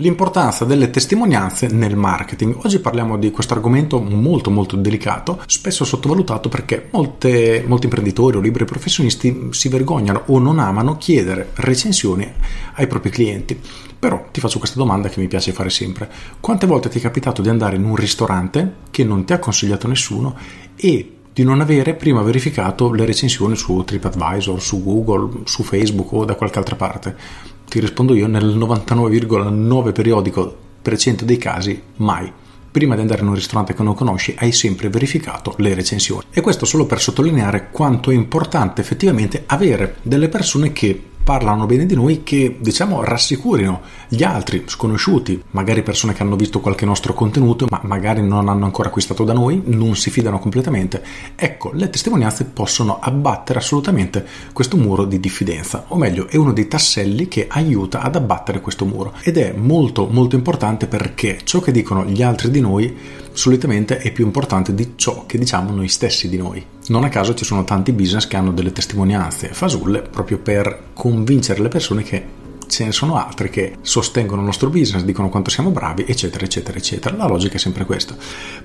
L'importanza delle testimonianze nel marketing. Oggi parliamo di questo argomento molto molto delicato, spesso sottovalutato perché molte, molti imprenditori o liberi professionisti si vergognano o non amano chiedere recensioni ai propri clienti. Però ti faccio questa domanda che mi piace fare sempre. Quante volte ti è capitato di andare in un ristorante che non ti ha consigliato nessuno e di non avere prima verificato le recensioni su TripAdvisor, su Google, su Facebook o da qualche altra parte? Ti rispondo io nel 99,9 periodico per cento dei casi mai. Prima di andare in un ristorante che non conosci hai sempre verificato le recensioni. E questo solo per sottolineare quanto è importante effettivamente avere delle persone che parlano bene di noi che diciamo rassicurino gli altri sconosciuti, magari persone che hanno visto qualche nostro contenuto ma magari non hanno ancora acquistato da noi, non si fidano completamente. Ecco, le testimonianze possono abbattere assolutamente questo muro di diffidenza, o meglio, è uno dei tasselli che aiuta ad abbattere questo muro ed è molto molto importante perché ciò che dicono gli altri di noi solitamente è più importante di ciò che diciamo noi stessi di noi. Non a caso ci sono tanti business che hanno delle testimonianze fasulle proprio per convincere le persone che ce ne sono altri che sostengono il nostro business, dicono quanto siamo bravi, eccetera, eccetera, eccetera. La logica è sempre questa.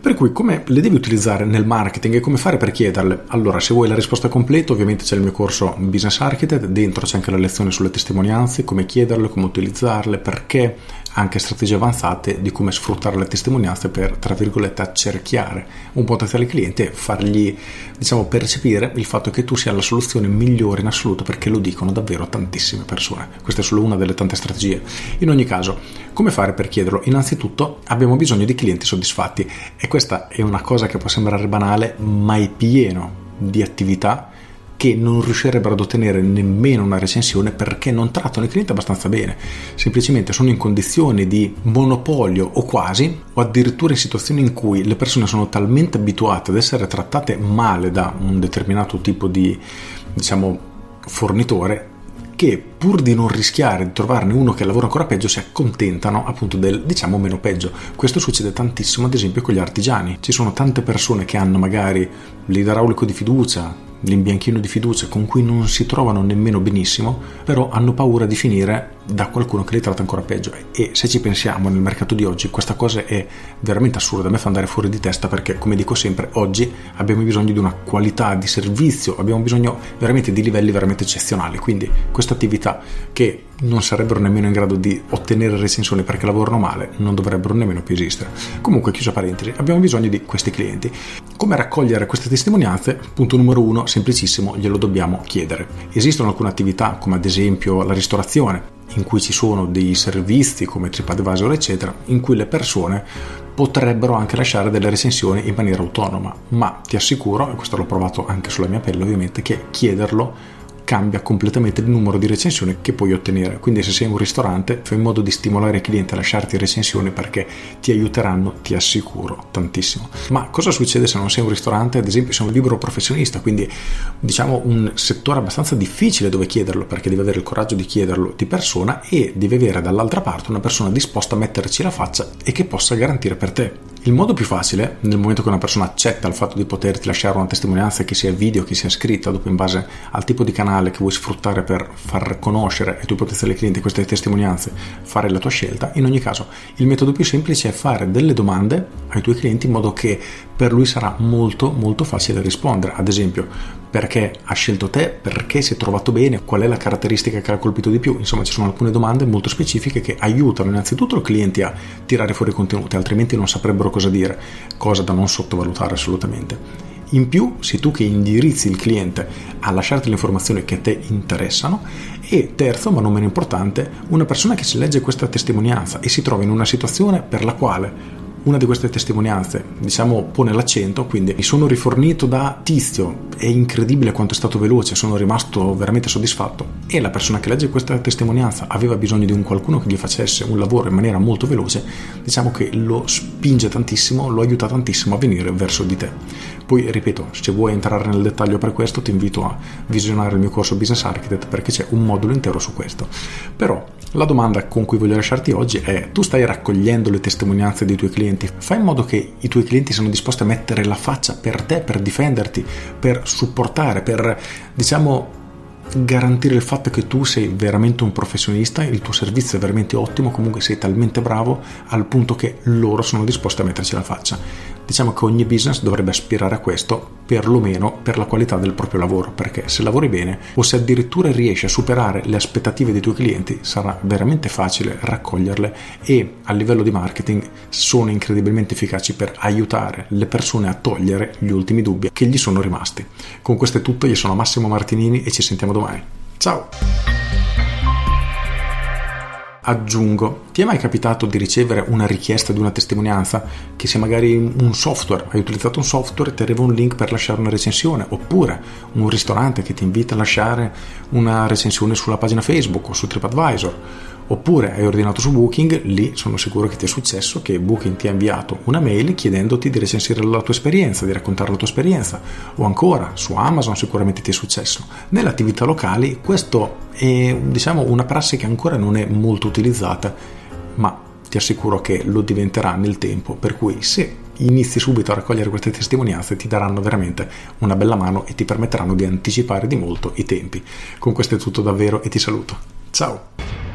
Per cui come le devi utilizzare nel marketing e come fare per chiederle? Allora, se vuoi la risposta completa, ovviamente c'è il mio corso Business Architect, dentro c'è anche la lezione sulle testimonianze, come chiederle, come utilizzarle, perché anche strategie avanzate di come sfruttare le testimonianze per, tra virgolette, accerchiare un potenziale cliente e fargli, diciamo, percepire il fatto che tu sia la soluzione migliore in assoluto perché lo dicono davvero tantissime persone. Questa è solo una delle tante strategie. In ogni caso, come fare per chiederlo? Innanzitutto abbiamo bisogno di clienti soddisfatti e questa è una cosa che può sembrare banale, ma è pieno di attività che non riuscirebbero ad ottenere nemmeno una recensione perché non trattano i clienti abbastanza bene, semplicemente sono in condizioni di monopolio o quasi, o addirittura in situazioni in cui le persone sono talmente abituate ad essere trattate male da un determinato tipo di, diciamo, fornitore che pur di non rischiare di trovarne uno che lavora ancora peggio si accontentano appunto del diciamo meno peggio. Questo succede tantissimo ad esempio con gli artigiani. Ci sono tante persone che hanno magari l'idraulico di fiducia, l'imbianchino di fiducia con cui non si trovano nemmeno benissimo, però hanno paura di finire da qualcuno che li tratta ancora peggio. E se ci pensiamo nel mercato di oggi, questa cosa è veramente assurda, a me fa andare fuori di testa perché, come dico sempre, oggi abbiamo bisogno di una qualità di servizio, abbiamo bisogno veramente di livelli veramente eccezionali. Quindi questa attività che non sarebbero nemmeno in grado di ottenere recensioni perché lavorano male, non dovrebbero nemmeno più esistere. Comunque, chiusa parentesi, abbiamo bisogno di questi clienti. Come raccogliere queste testimonianze? Punto numero uno, semplicissimo, glielo dobbiamo chiedere. Esistono alcune attività, come ad esempio la ristorazione, in cui ci sono dei servizi come TripAdvisor, eccetera, in cui le persone potrebbero anche lasciare delle recensioni in maniera autonoma, ma ti assicuro, e questo l'ho provato anche sulla mia pelle ovviamente, che chiederlo cambia completamente il numero di recensioni che puoi ottenere. Quindi se sei un ristorante fai in modo di stimolare i clienti a lasciarti recensioni perché ti aiuteranno, ti assicuro, tantissimo. Ma cosa succede se non sei un ristorante? Ad esempio sei un libero professionista, quindi diciamo un settore abbastanza difficile dove chiederlo perché devi avere il coraggio di chiederlo di persona e devi avere dall'altra parte una persona disposta a metterci la faccia e che possa garantire per te. Il modo più facile, nel momento che una persona accetta il fatto di poterti lasciare una testimonianza che sia video, che sia scritta, dopo in base al tipo di canale che vuoi sfruttare per far conoscere ai tuoi potenziali clienti queste testimonianze, fare la tua scelta, in ogni caso il metodo più semplice è fare delle domande ai tuoi clienti in modo che per lui sarà molto molto facile rispondere. Ad esempio, perché ha scelto te, perché si è trovato bene, qual è la caratteristica che ha colpito di più. Insomma, ci sono alcune domande molto specifiche che aiutano innanzitutto i clienti a tirare fuori contenuti, altrimenti non saprebbero cosa dire, cosa da non sottovalutare assolutamente. In più, sei tu che indirizzi il cliente a lasciarti le informazioni che a te interessano e terzo, ma non meno importante, una persona che si legge questa testimonianza e si trova in una situazione per la quale una di queste testimonianze, diciamo, pone l'accento, quindi mi sono rifornito da Tizio, è incredibile quanto è stato veloce, sono rimasto veramente soddisfatto. E la persona che legge questa testimonianza aveva bisogno di un qualcuno che gli facesse un lavoro in maniera molto veloce, diciamo che lo spinge tantissimo, lo aiuta tantissimo a venire verso di te. Poi, ripeto, se vuoi entrare nel dettaglio per questo, ti invito a visionare il mio corso Business Architect perché c'è un modulo intero su questo. Però La domanda con cui voglio lasciarti oggi è: tu stai raccogliendo le testimonianze dei tuoi clienti? Fai in modo che i tuoi clienti siano disposti a mettere la faccia per te, per difenderti, per supportare, per diciamo garantire il fatto che tu sei veramente un professionista, il tuo servizio è veramente ottimo, comunque sei talmente bravo al punto che loro sono disposti a metterci la faccia. Diciamo che ogni business dovrebbe aspirare a questo, perlomeno per la qualità del proprio lavoro, perché se lavori bene o se addirittura riesci a superare le aspettative dei tuoi clienti, sarà veramente facile raccoglierle e a livello di marketing sono incredibilmente efficaci per aiutare le persone a togliere gli ultimi dubbi che gli sono rimasti. Con questo è tutto, io sono Massimo Martinini e ci sentiamo domani. Ciao! Aggiungo, ti è mai capitato di ricevere una richiesta di una testimonianza che sia magari un software, hai utilizzato un software e ti arriva un link per lasciare una recensione, oppure un ristorante che ti invita a lasciare una recensione sulla pagina Facebook o su TripAdvisor? Oppure hai ordinato su Booking, lì sono sicuro che ti è successo che Booking ti ha inviato una mail chiedendoti di recensire la tua esperienza, di raccontare la tua esperienza. O ancora su Amazon sicuramente ti è successo. Nelle attività locali questo è diciamo una prassi che ancora non è molto utilizzata, ma ti assicuro che lo diventerà nel tempo, per cui se inizi subito a raccogliere queste testimonianze ti daranno veramente una bella mano e ti permetteranno di anticipare di molto i tempi. Con questo è tutto davvero e ti saluto. Ciao!